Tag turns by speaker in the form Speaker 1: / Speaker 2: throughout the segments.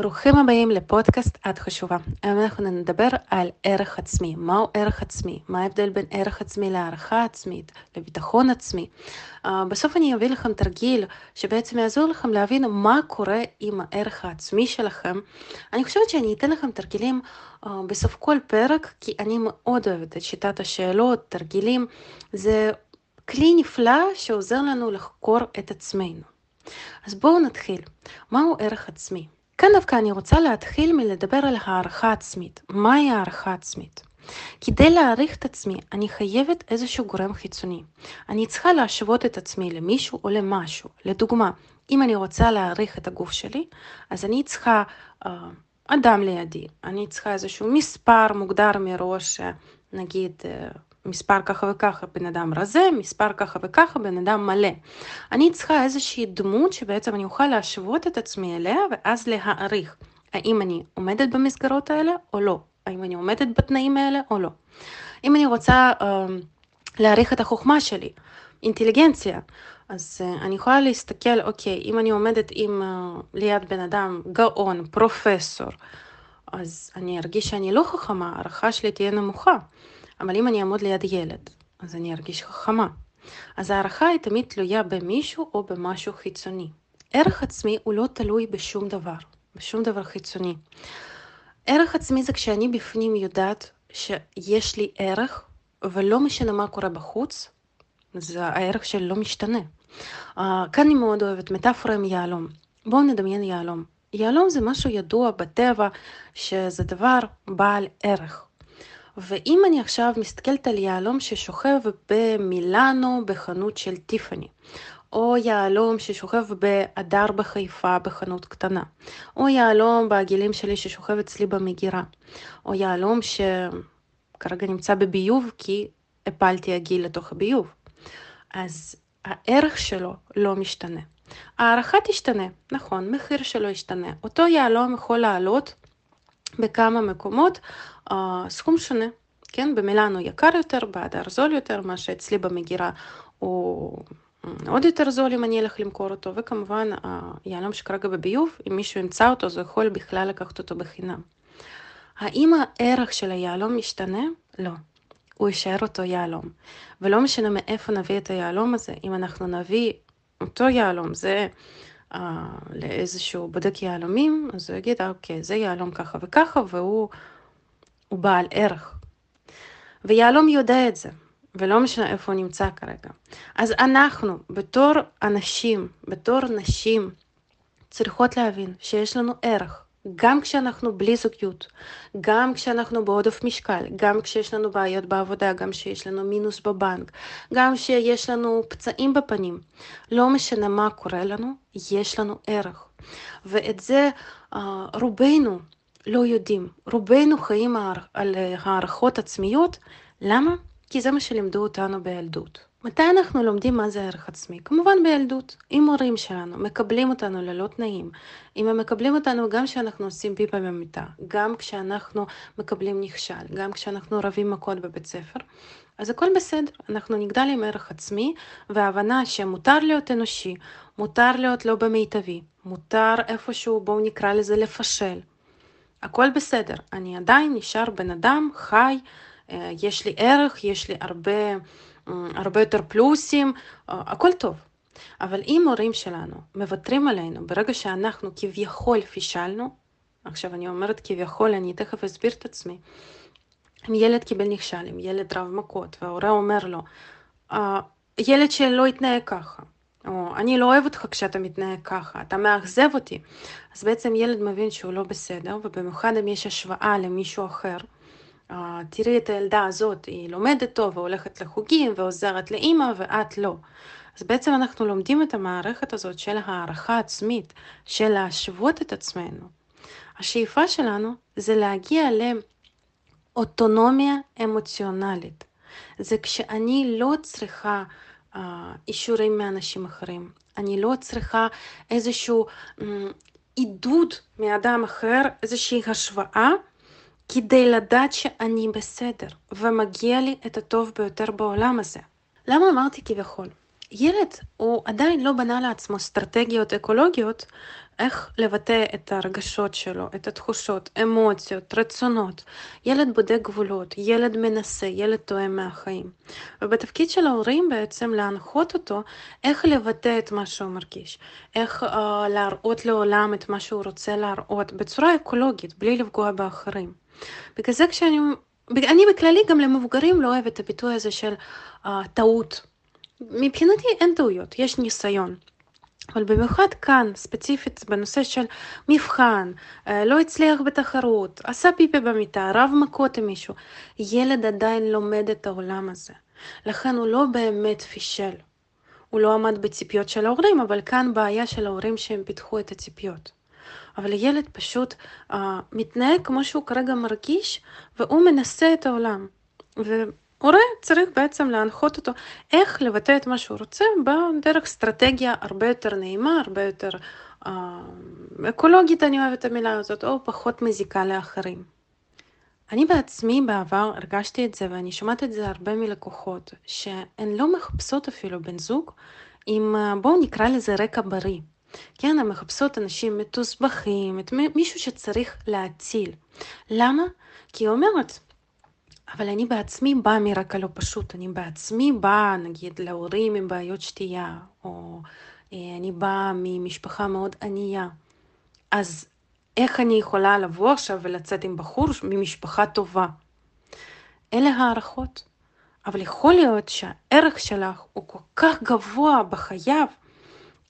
Speaker 1: ברוכים הבאים לפודקאסט את חשובה. היום אנחנו נדבר על ערך עצמי. מהו ערך עצמי? מה ההבדל בין ערך עצמי להערכה עצמית, לביטחון עצמי? Uh, בסוף אני אביא לכם תרגיל שבעצם יעזור לכם להבין מה קורה עם הערך העצמי שלכם. אני חושבת שאני אתן לכם תרגילים uh, בסוף כל פרק, כי אני מאוד אוהבת את שיטת השאלות, תרגילים. זה כלי נפלא שעוזר לנו לחקור את עצמנו. אז בואו נתחיל. מהו ערך עצמי? כאן דווקא אני רוצה להתחיל מלדבר על הערכה עצמית. מהי הערכה עצמית? כדי להעריך את עצמי, אני חייבת איזשהו גורם חיצוני. אני צריכה להשוות את עצמי למישהו או למשהו. לדוגמה, אם אני רוצה להעריך את הגוף שלי, אז אני צריכה uh, אדם לידי, אני צריכה איזשהו מספר מוגדר מראש, נגיד uh, מספר ככה וככה בן אדם רזה, מספר ככה וככה בן אדם מלא. אני צריכה איזושהי דמות שבעצם אני אוכל להשוות את עצמי אליה ואז להעריך האם אני עומדת במסגרות האלה או לא, האם אני עומדת בתנאים האלה או לא. אם אני רוצה אה, להעריך את החוכמה שלי, אינטליגנציה, אז uh, אני יכולה להסתכל, אוקיי, אם אני עומדת עם, uh, ליד בן אדם גאון, פרופסור, אז אני ארגיש שאני לא חכמה, הערכה שלי תהיה נמוכה. אבל אם אני אעמוד ליד ילד, אז אני ארגיש חכמה. אז הערכה היא תמיד תלויה במישהו או במשהו חיצוני. ערך עצמי הוא לא תלוי בשום דבר, בשום דבר חיצוני. ערך עצמי זה כשאני בפנים יודעת שיש לי ערך, ולא משנה מה קורה בחוץ, אז הערך שלי לא משתנה. Uh, כאן אני מאוד אוהבת מטאפורה עם יהלום. בואו נדמיין יהלום. יהלום זה משהו ידוע בטבע, שזה דבר בעל ערך. ואם אני עכשיו מסתכלת על יהלום ששוכב במילאנו בחנות של טיפאני, או יהלום ששוכב באדר בחיפה בחנות קטנה, או יהלום בגילים שלי ששוכב אצלי במגירה, או יהלום שכרגע נמצא בביוב כי הפלתי הגיל לתוך הביוב. אז הערך שלו לא משתנה. הערכה תשתנה, נכון, מחיר שלו ישתנה. אותו יהלום יכול לעלות בכמה מקומות uh, סכום שונה, כן? במילאנו יקר יותר, באדר זול יותר, מה שאצלי במגירה הוא עוד יותר זול אם אני אלך למכור אותו, וכמובן היהלום שכרגע בביוב, אם מישהו ימצא אותו, זה יכול בכלל לקחת אותו בחינם. האם הערך של היהלום משתנה? לא. הוא יישאר אותו יהלום. ולא משנה מאיפה נביא את היהלום הזה, אם אנחנו נביא אותו יהלום, זה uh, לאיזשהו בודק יהלומים, אז הוא יגיד, אוקיי, זה יהלום ככה וככה, והוא בעל ערך. ויהלום יודע את זה, ולא משנה איפה הוא נמצא כרגע. אז אנחנו, בתור אנשים, בתור נשים, צריכות להבין שיש לנו ערך, גם כשאנחנו בלי זוגיות, גם כשאנחנו בעודף משקל, גם כשיש לנו בעיות בעבודה, גם כשיש לנו מינוס בבנק, גם כשיש לנו פצעים בפנים. לא משנה מה קורה לנו, יש לנו ערך. ואת זה uh, רובנו לא יודעים. רובנו חיים על הערכות עצמיות. למה? כי זה מה שלימדו אותנו בילדות. מתי אנחנו לומדים מה זה ערך עצמי? כמובן בילדות, עם הורים שלנו, מקבלים אותנו ללא תנאים. אם הם מקבלים אותנו גם כשאנחנו עושים פיפה במיטה, גם כשאנחנו מקבלים נכשל, גם כשאנחנו רבים מכות בבית ספר, אז הכל בסדר, אנחנו נגדל עם ערך עצמי, והבנה שמותר להיות אנושי, מותר להיות לא במיטבי, מותר איפשהו, בואו נקרא לזה לפשל. הכל בסדר, אני עדיין נשאר בן אדם חי, אה, יש לי ערך, יש לי הרבה, הרבה יותר פלוסים, אה, הכל טוב. אבל אם הורים שלנו מוותרים עלינו ברגע שאנחנו כביכול פישלנו, עכשיו אני אומרת כביכול, אני תכף אסביר את עצמי, אם ילד קיבל נכשל, אם ילד רב מכות, וההורה אומר לו, ילד שלא יתנהג ככה, או אני לא אוהב אותך כשאתה מתנהג ככה, אתה מאכזב אותי. אז בעצם ילד מבין שהוא לא בסדר, ובמיוחד אם יש השוואה למישהו אחר. תראי את הילדה הזאת, היא לומדת טוב והולכת לחוגים ועוזרת לאימא ואת לא. אז בעצם אנחנו לומדים את המערכת הזאת של הערכה עצמית, של להשוות את עצמנו. השאיפה שלנו זה להגיע לאוטונומיה אמוציונלית. זה כשאני לא צריכה אישורים מאנשים אחרים. אני לא צריכה איזשהו עידוד מאדם אחר, איזושהי השוואה, כדי לדעת שאני בסדר, ומגיע לי את הטוב ביותר בעולם הזה. למה אמרתי כביכול? ילד הוא עדיין לא בנה לעצמו אסטרטגיות אקולוגיות איך לבטא את הרגשות שלו, את התחושות, אמוציות, רצונות. ילד בודק גבולות, ילד מנסה, ילד תואם מהחיים. ובתפקיד של ההורים בעצם להנחות אותו איך לבטא את מה שהוא מרגיש, איך uh, להראות לעולם את מה שהוא רוצה להראות בצורה אקולוגית, בלי לפגוע באחרים. בגלל זה כשאני, אני בכללי גם למבוגרים לא אוהבת את הביטוי הזה של uh, טעות. מבחינתי אין טעויות, יש ניסיון. אבל במיוחד כאן, ספציפית בנושא של מבחן, לא הצליח בתחרות, עשה פיפי במיטה, רב מכות עם מישהו, ילד עדיין לומד את העולם הזה. לכן הוא לא באמת פישל. הוא לא עמד בציפיות של ההורים, אבל כאן בעיה של ההורים שהם פיתחו את הציפיות. אבל הילד פשוט uh, מתנהג כמו שהוא כרגע מרגיש, והוא מנסה את העולם. הורה צריך בעצם להנחות אותו איך לבטא את מה שהוא רוצה בדרך אסטרטגיה הרבה יותר נעימה, הרבה יותר אה, אקולוגית, אני אוהבת את המילה הזאת, או פחות מזיקה לאחרים. אני בעצמי בעבר הרגשתי את זה, ואני שומעת את זה הרבה מלקוחות, שהן לא מחפשות אפילו בן זוג עם, אה, בואו נקרא לזה רקע בריא. כן, הן מחפשות אנשים מתוסבכים, את מישהו שצריך להציל. למה? כי היא אומרת, אבל אני בעצמי באה מרקע לא פשוט, אני בעצמי באה נגיד להורים עם בעיות שתייה, או אה, אני באה ממשפחה מאוד ענייה. אז איך אני יכולה לבוא עכשיו ולצאת עם בחור ממשפחה טובה? אלה הערכות. אבל יכול להיות שהערך שלך הוא כל כך גבוה בחייו,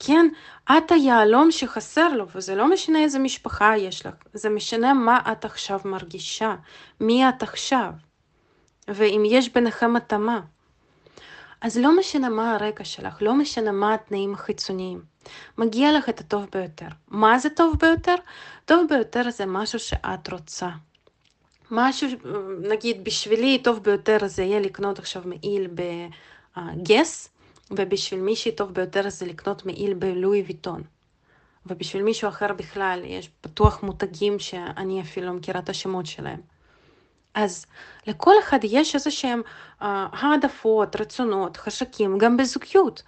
Speaker 1: כן, את היהלום שחסר לו, וזה לא משנה איזה משפחה יש לך, זה משנה מה את עכשיו מרגישה, מי את עכשיו. ואם יש ביניכם התאמה. אז לא משנה מה הרקע שלך, לא משנה מה התנאים החיצוניים. מגיע לך את הטוב ביותר. מה זה טוב ביותר? טוב ביותר זה משהו שאת רוצה. משהו, נגיד בשבילי טוב ביותר זה יהיה לקנות עכשיו מעיל בגס, ובשביל מישהי טוב ביותר זה לקנות מעיל בלואי ויטון. ובשביל מישהו אחר בכלל יש בטוח מותגים שאני אפילו לא מכירה את השמות שלהם. אז לכל אחד יש איזה שהם אה, העדפות, רצונות, חשקים, גם בזוגיות.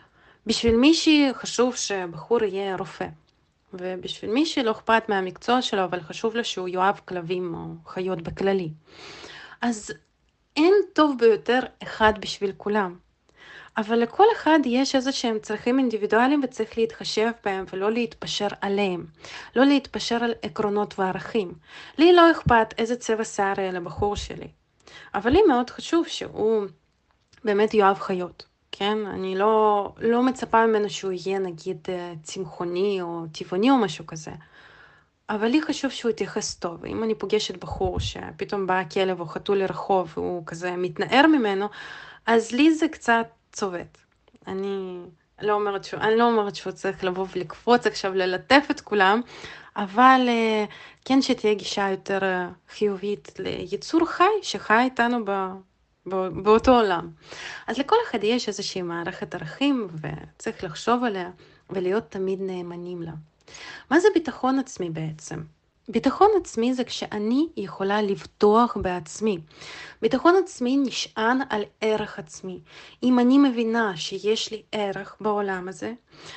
Speaker 1: בשביל מישהי חשוב שבחור יהיה רופא. ובשביל מישהי לא אכפת מהמקצוע שלו, אבל חשוב לו שהוא יאהב כלבים או חיות בכללי. אז אין טוב ביותר אחד בשביל כולם. אבל לכל אחד יש איזה שהם צרכים אינדיבידואליים וצריך להתחשב בהם ולא להתפשר עליהם. לא להתפשר על עקרונות וערכים. לי לא אכפת איזה צבע שיער יהיה לבחור שלי. אבל לי מאוד חשוב שהוא באמת יאהב חיות. כן? אני לא, לא מצפה ממנו שהוא יהיה נגיד אה, צמחוני או טבעוני או משהו כזה. אבל לי חשוב שהוא יתייחס טוב. אם אני פוגשת בחור שפתאום בא כלב או חתול לרחוב והוא כזה מתנער ממנו, אז לי זה קצת צובט. אני לא אומרת שהוא, אני לא אומרת שהוא צריך לבוא ולקפוץ עכשיו ללטף את כולם, אבל אה, כן שתהיה גישה יותר אה, חיובית ליצור חי שחי איתנו ב, ב, באותו עולם. אז לכל אחד יש איזושהי מערכת ערכים וצריך לחשוב עליה ולהיות תמיד נאמנים לה. מה זה ביטחון עצמי בעצם? ביטחון עצמי זה כשאני יכולה לבטוח בעצמי. ביטחון עצמי נשען על ערך עצמי. אם אני מבינה שיש לי ערך בעולם הזה,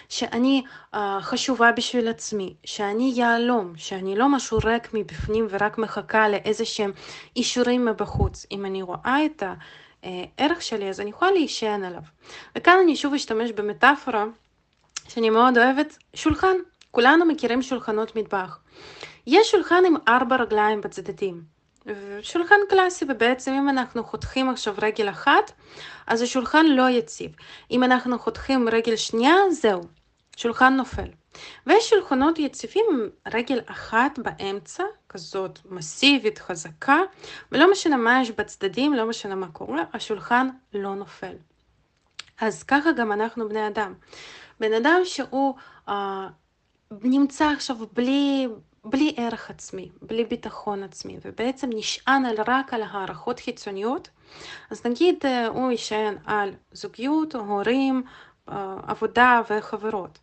Speaker 1: שאני uh, חשובה בשביל עצמי, שאני יהלום, שאני לא משהו ריק מבפנים ורק מחכה לאיזה שהם אישורים מבחוץ. אם אני רואה את הערך שלי, אז אני יכולה להישען עליו. וכאן אני שוב אשתמש במטאפורה שאני מאוד אוהבת, שולחן. כולנו מכירים שולחנות מטבח. יש שולחן עם ארבע רגליים בצדדים. שולחן קלאסי, ובעצם אם אנחנו חותכים עכשיו רגל אחת, אז השולחן לא יציב. אם אנחנו חותכים רגל שנייה, זהו, שולחן נופל. ויש שולחנות יציבים עם רגל אחת באמצע, כזאת מסיבית, חזקה, ולא משנה מה יש בצדדים, לא משנה מה קורה, השולחן לא נופל. אז ככה גם אנחנו בני אדם. בן אדם שהוא אה, נמצא עכשיו בלי, בלי ערך עצמי, בלי ביטחון עצמי, ובעצם נשען על, רק על הערכות חיצוניות, אז נגיד אה, הוא יישען על זוגיות, הורים, אה, עבודה וחברות.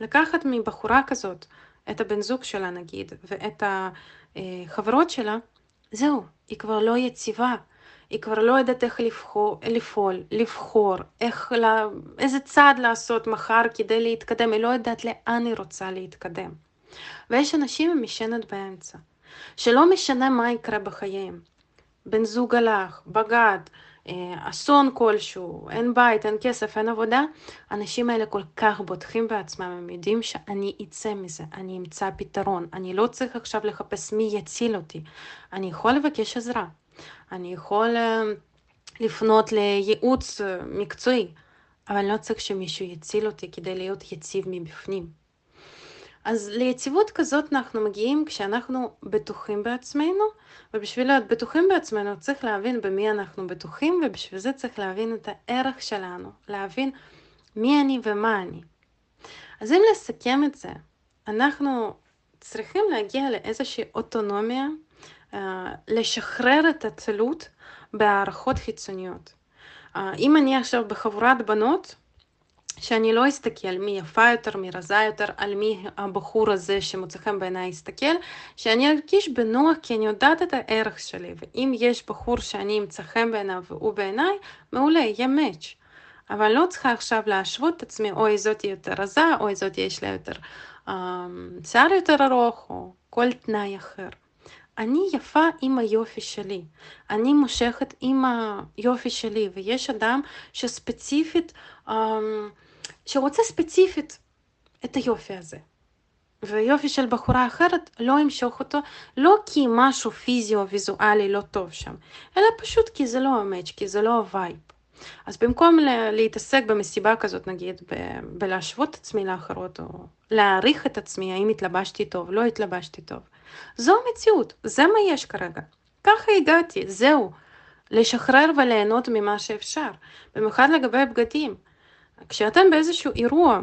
Speaker 1: לקחת מבחורה כזאת את הבן זוג שלה נגיד, ואת החברות שלה, זהו, היא כבר לא יציבה. היא כבר לא יודעת איך לבחור, לפעול, לבחור, איך, לה, איזה צעד לעשות מחר כדי להתקדם, היא לא יודעת לאן היא רוצה להתקדם. ויש אנשים עם משענת באמצע, שלא משנה מה יקרה בחייהם. בן זוג הלך, בגד, אה, אסון כלשהו, אין בית, אין כסף, אין עבודה, האנשים האלה כל כך בוטחים בעצמם, הם יודעים שאני אצא מזה, אני אמצא פתרון, אני לא צריך עכשיו לחפש מי יציל אותי, אני יכול לבקש עזרה, אני יכול אה, לפנות לייעוץ אה, מקצועי, אבל לא צריך שמישהו יציל אותי כדי להיות יציב מבפנים. אז ליציבות כזאת אנחנו מגיעים כשאנחנו בטוחים בעצמנו, ובשביל להיות בטוחים בעצמנו צריך להבין במי אנחנו בטוחים, ובשביל זה צריך להבין את הערך שלנו, להבין מי אני ומה אני. אז אם לסכם את זה, אנחנו צריכים להגיע לאיזושהי אוטונומיה, אה, לשחרר את התלות בהערכות חיצוניות. אה, אם אני עכשיו בחבורת בנות, שאני לא אסתכל מי יפה יותר, מי רזה יותר, על מי הבחור הזה שמוצא חן בעיניי יסתכל, שאני ארגיש בנוח כי אני יודעת את הערך שלי, ואם יש בחור שאני אמצא חן בעיניו והוא בעיניי, מעולה, יהיה מאץ'. אבל לא צריכה עכשיו להשוות את עצמי, אוי זאתי יותר רזה, אוי זאתי יש לה יותר אה, שיער יותר ארוך, או כל תנאי אחר. אני יפה עם היופי שלי, אני מושכת עם היופי שלי, ויש אדם שספציפית אה, שרוצה ספציפית את היופי הזה. ויופי של בחורה אחרת לא ימשוך אותו, לא כי משהו פיזי או ויזואלי לא טוב שם, אלא פשוט כי זה לא ה match, כי זה לא ה vibe. אז במקום להתעסק במסיבה כזאת, נגיד, ב- בלהשוות עצמי לאחרות, או להעריך את עצמי, האם התלבשתי טוב, לא התלבשתי טוב, זו המציאות, זה מה יש כרגע. ככה הגעתי, זהו. לשחרר וליהנות ממה שאפשר, במיוחד לגבי בגדים. כשאתם באיזשהו אירוע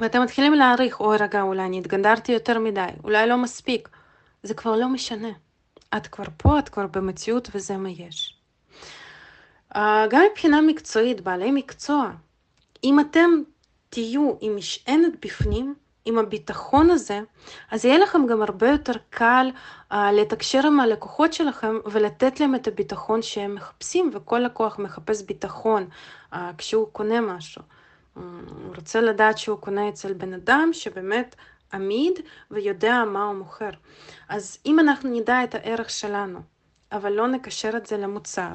Speaker 1: ואתם מתחילים להעריך, אוי רגע, אולי אני התגנדרתי יותר מדי, אולי לא מספיק, זה כבר לא משנה. את כבר פה, את כבר במציאות וזה מה יש. Uh, גם מבחינה מקצועית, בעלי מקצוע, אם אתם תהיו עם משענת בפנים, עם הביטחון הזה, אז יהיה לכם גם הרבה יותר קל uh, לתקשר עם הלקוחות שלכם ולתת להם את הביטחון שהם מחפשים, וכל לקוח מחפש ביטחון uh, כשהוא קונה משהו. Uh, הוא רוצה לדעת שהוא קונה אצל בן אדם שבאמת עמיד ויודע מה הוא מוכר. אז אם אנחנו נדע את הערך שלנו, אבל לא נקשר את זה למוצר,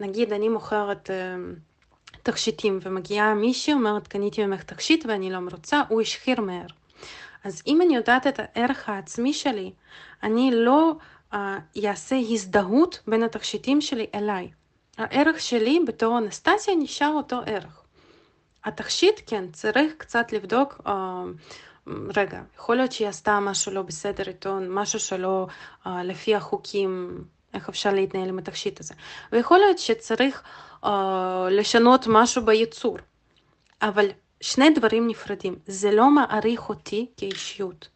Speaker 1: נגיד אני מוכרת... Uh, תכשיטים ומגיעה מישהי אומרת קניתי ממך תכשיט ואני לא מרוצה, הוא השחיר מהר. אז אם אני יודעת את הערך העצמי שלי, אני לא אעשה uh, הזדהות בין התכשיטים שלי אליי. הערך שלי בתור אנסטסיה נשאר אותו ערך. התכשיט, כן, צריך קצת לבדוק, uh, רגע, יכול להיות שהיא עשתה משהו לא בסדר איתו, משהו שלא uh, לפי החוקים, איך אפשר להתנהל עם התכשיט הזה. ויכול להיות שצריך לשנות משהו בייצור. אבל שני דברים נפרדים. זה לא מעריך אותי כאישיות.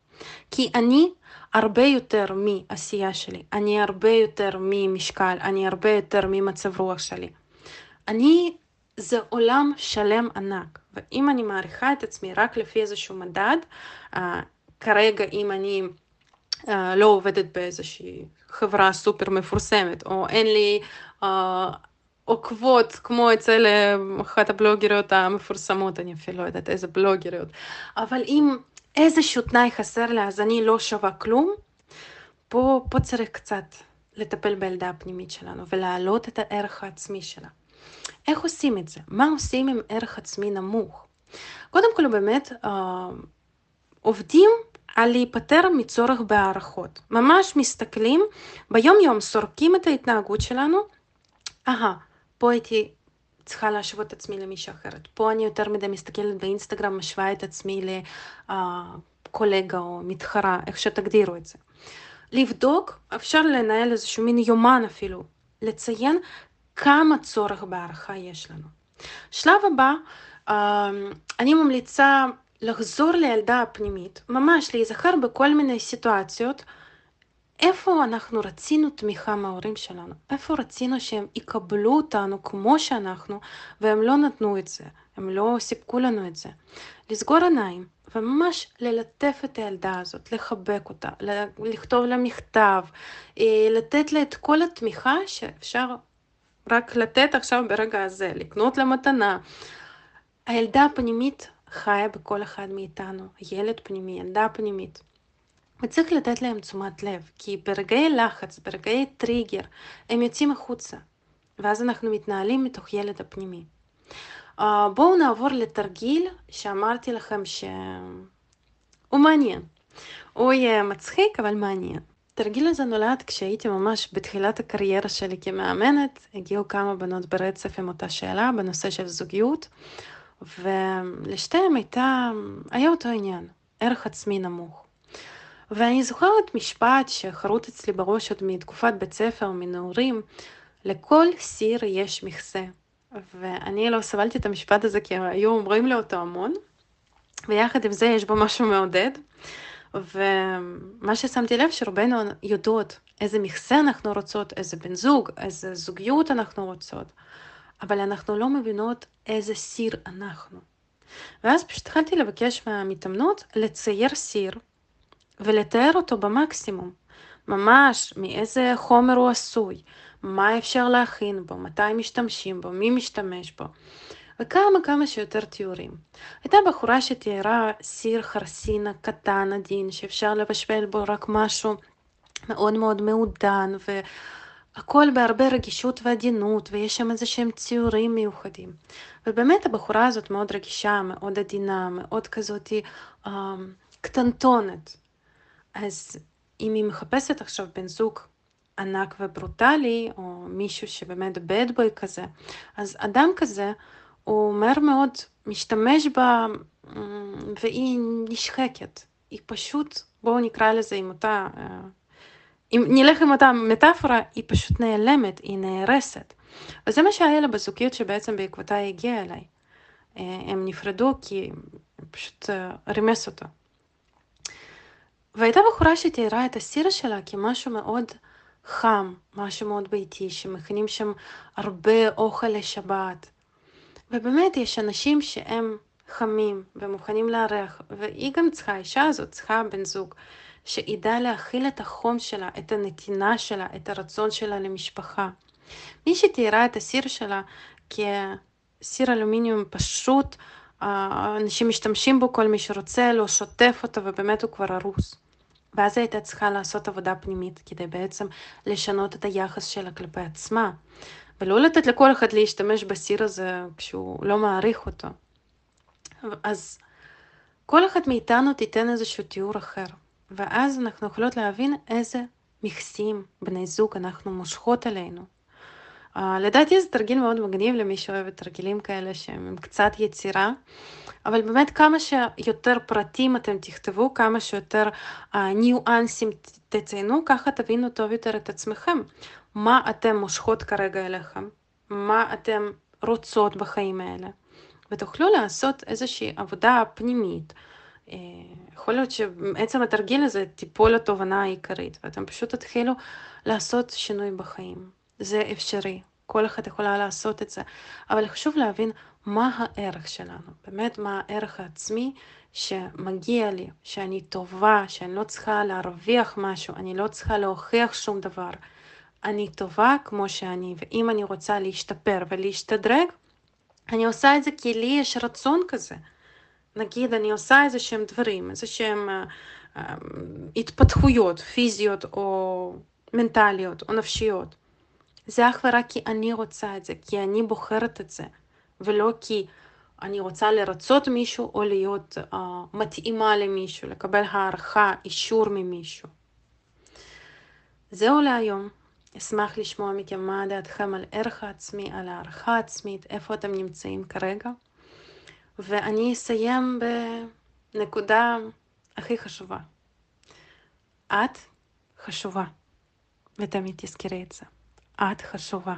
Speaker 1: כי אני הרבה יותר מעשייה שלי, אני הרבה יותר ממשקל, אני הרבה יותר ממצב רוח שלי. אני, זה עולם שלם ענק, ואם אני מעריכה את עצמי רק לפי איזשהו מדד, uh, כרגע אם אני uh, לא עובדת באיזושהי חברה סופר מפורסמת, או אין לי uh, עוקבות כמו אצל אה, אחת הבלוגריות המפורסמות, אני אפילו לא יודעת איזה בלוגריות, אבל אם איזשהו תנאי חסר לה אז אני לא שווה כלום, פה, פה צריך קצת לטפל בילדה הפנימית שלנו ולהעלות את הערך העצמי שלה. איך עושים את זה? מה עושים עם ערך עצמי נמוך? קודם כל באמת אה, עובדים על להיפטר מצורך בהערכות. ממש מסתכלים, ביום יום סורקים את ההתנהגות שלנו, אהה, פה הייתי צריכה להשוות את עצמי למישהי אחרת. פה אני יותר מדי מסתכלת באינסטגרם, משווה את עצמי לקולגה או מתחרה, איך שתגדירו את זה. לבדוק, אפשר לנהל איזשהו מין יומן אפילו, לציין כמה צורך בהערכה יש לנו. שלב הבא, אני ממליצה לחזור לילדה הפנימית, ממש להיזכר בכל מיני סיטואציות איפה אנחנו רצינו תמיכה מההורים שלנו? איפה רצינו שהם יקבלו אותנו כמו שאנחנו, והם לא נתנו את זה, הם לא סיפקו לנו את זה. לסגור עיניים, וממש ללטף את הילדה הזאת, לחבק אותה, לכתוב לה מכתב, אה, לתת לה את כל התמיכה שאפשר רק לתת עכשיו ברגע הזה, לקנות לה מתנה. הילדה הפנימית חיה בכל אחד מאיתנו, ילד פנימי, ילדה פנימית. וצריך לתת להם תשומת לב, כי ברגעי לחץ, ברגעי טריגר, הם יוצאים החוצה, ואז אנחנו מתנהלים מתוך ילד הפנימי. Uh, בואו נעבור לתרגיל שאמרתי לכם שהוא מעניין. הוא יהיה מצחיק, אבל מעניין. התרגיל הזה נולד כשהייתי ממש בתחילת הקריירה שלי כמאמנת, הגיעו כמה בנות ברצף עם אותה שאלה בנושא של זוגיות, ולשתיהן הייתה, היה אותו עניין, ערך עצמי נמוך. ואני זוכרת משפט שחרוט אצלי בראש עוד מתקופת בית ספר, מנעורים, לכל סיר יש מכסה. ואני לא סבלתי את המשפט הזה כי היו אומרים לי אותו המון, ויחד עם זה יש בו משהו מעודד. ומה ששמתי לב שרובנו יודעות איזה מכסה אנחנו רוצות, איזה בן זוג, איזה זוגיות אנחנו רוצות, אבל אנחנו לא מבינות איזה סיר אנחנו. ואז פשוט התחלתי לבקש מהמתאמנות לצייר סיר ולתאר אותו במקסימום, ממש מאיזה חומר הוא עשוי, מה אפשר להכין בו, מתי משתמשים בו, מי משתמש בו. וכמה כמה שיותר תיאורים. הייתה בחורה שתיארה סיר חרסינה קטן עדין שאפשר לבשל בו רק משהו מאוד מאוד מעודן והכל בהרבה רגישות ועדינות ויש שם איזה שהם ציורים מיוחדים. ובאמת הבחורה הזאת מאוד רגישה, מאוד עדינה, מאוד כזאת אה, קטנטונת. אז אם היא מחפשת עכשיו בן זוג ענק וברוטלי, או מישהו שבאמת bad boy כזה, אז אדם כזה הוא מהר מאוד משתמש בה והיא נשחקת. היא פשוט, בואו נקרא לזה עם אותה, אה, אם נלך עם אותה מטאפורה, היא פשוט נעלמת, היא נהרסת. וזה מה שהיה לה בזוגיות שבעצם בעקבותה הגיעה אליי. אה, הם נפרדו כי פשוט אה, רימס אותו. והייתה בחורה שתיארה את הסיר שלה כמשהו מאוד חם, משהו מאוד ביתי, שמכינים שם הרבה אוכל לשבת. ובאמת יש אנשים שהם חמים ומוכנים לארח, והיא גם צריכה, האישה הזאת צריכה בן זוג שידע להכיל את החום שלה, את הנתינה שלה, את הרצון שלה למשפחה. מי שתיארה את הסיר שלה כסיר אלומיניום פשוט, אנשים משתמשים בו, כל מי שרוצה, לא שוטף אותו ובאמת הוא כבר הרוס. ואז היא הייתה צריכה לעשות עבודה פנימית כדי בעצם לשנות את היחס שלה כלפי עצמה. ולא לתת לכל אחד להשתמש בסיר הזה כשהוא לא מעריך אותו. אז כל אחד מאיתנו תיתן איזשהו תיאור אחר, ואז אנחנו יכולות להבין איזה מכסים בני זוג אנחנו מושכות עלינו. Uh, לדעתי זה תרגיל מאוד מגניב למי שאוהב את תרגילים כאלה שהם עם קצת יצירה, אבל באמת כמה שיותר פרטים אתם תכתבו, כמה שיותר uh, ניואנסים תציינו, ככה תבינו טוב יותר את עצמכם. מה אתם מושכות כרגע אליכם, מה אתם רוצות בחיים האלה, ותוכלו לעשות איזושהי עבודה פנימית. אה, יכול להיות שבעצם התרגיל הזה תיפול התובנה העיקרית, ואתם פשוט תתחילו לעשות שינוי בחיים. זה אפשרי, כל אחד יכולה לעשות את זה, אבל חשוב להבין מה הערך שלנו, באמת מה הערך העצמי שמגיע לי, שאני טובה, שאני לא צריכה להרוויח משהו, אני לא צריכה להוכיח שום דבר. אני טובה כמו שאני, ואם אני רוצה להשתפר ולהשתדרג, אני עושה את זה כי לי יש רצון כזה. נגיד, אני עושה איזה שהם דברים, איזה שהם uh, uh, התפתחויות פיזיות או מנטליות או נפשיות. זה אך ורק כי אני רוצה את זה, כי אני בוחרת את זה, ולא כי אני רוצה לרצות מישהו או להיות uh, מתאימה למישהו, לקבל הערכה, אישור ממישהו. זהו להיום. אשמח לשמוע מכם מה דעתכם על ערך העצמי, על הערכה העצמית, איפה אתם נמצאים כרגע. ואני אסיים בנקודה הכי חשובה. את חשובה, ותמיד תזכרי את זה. את חשובה.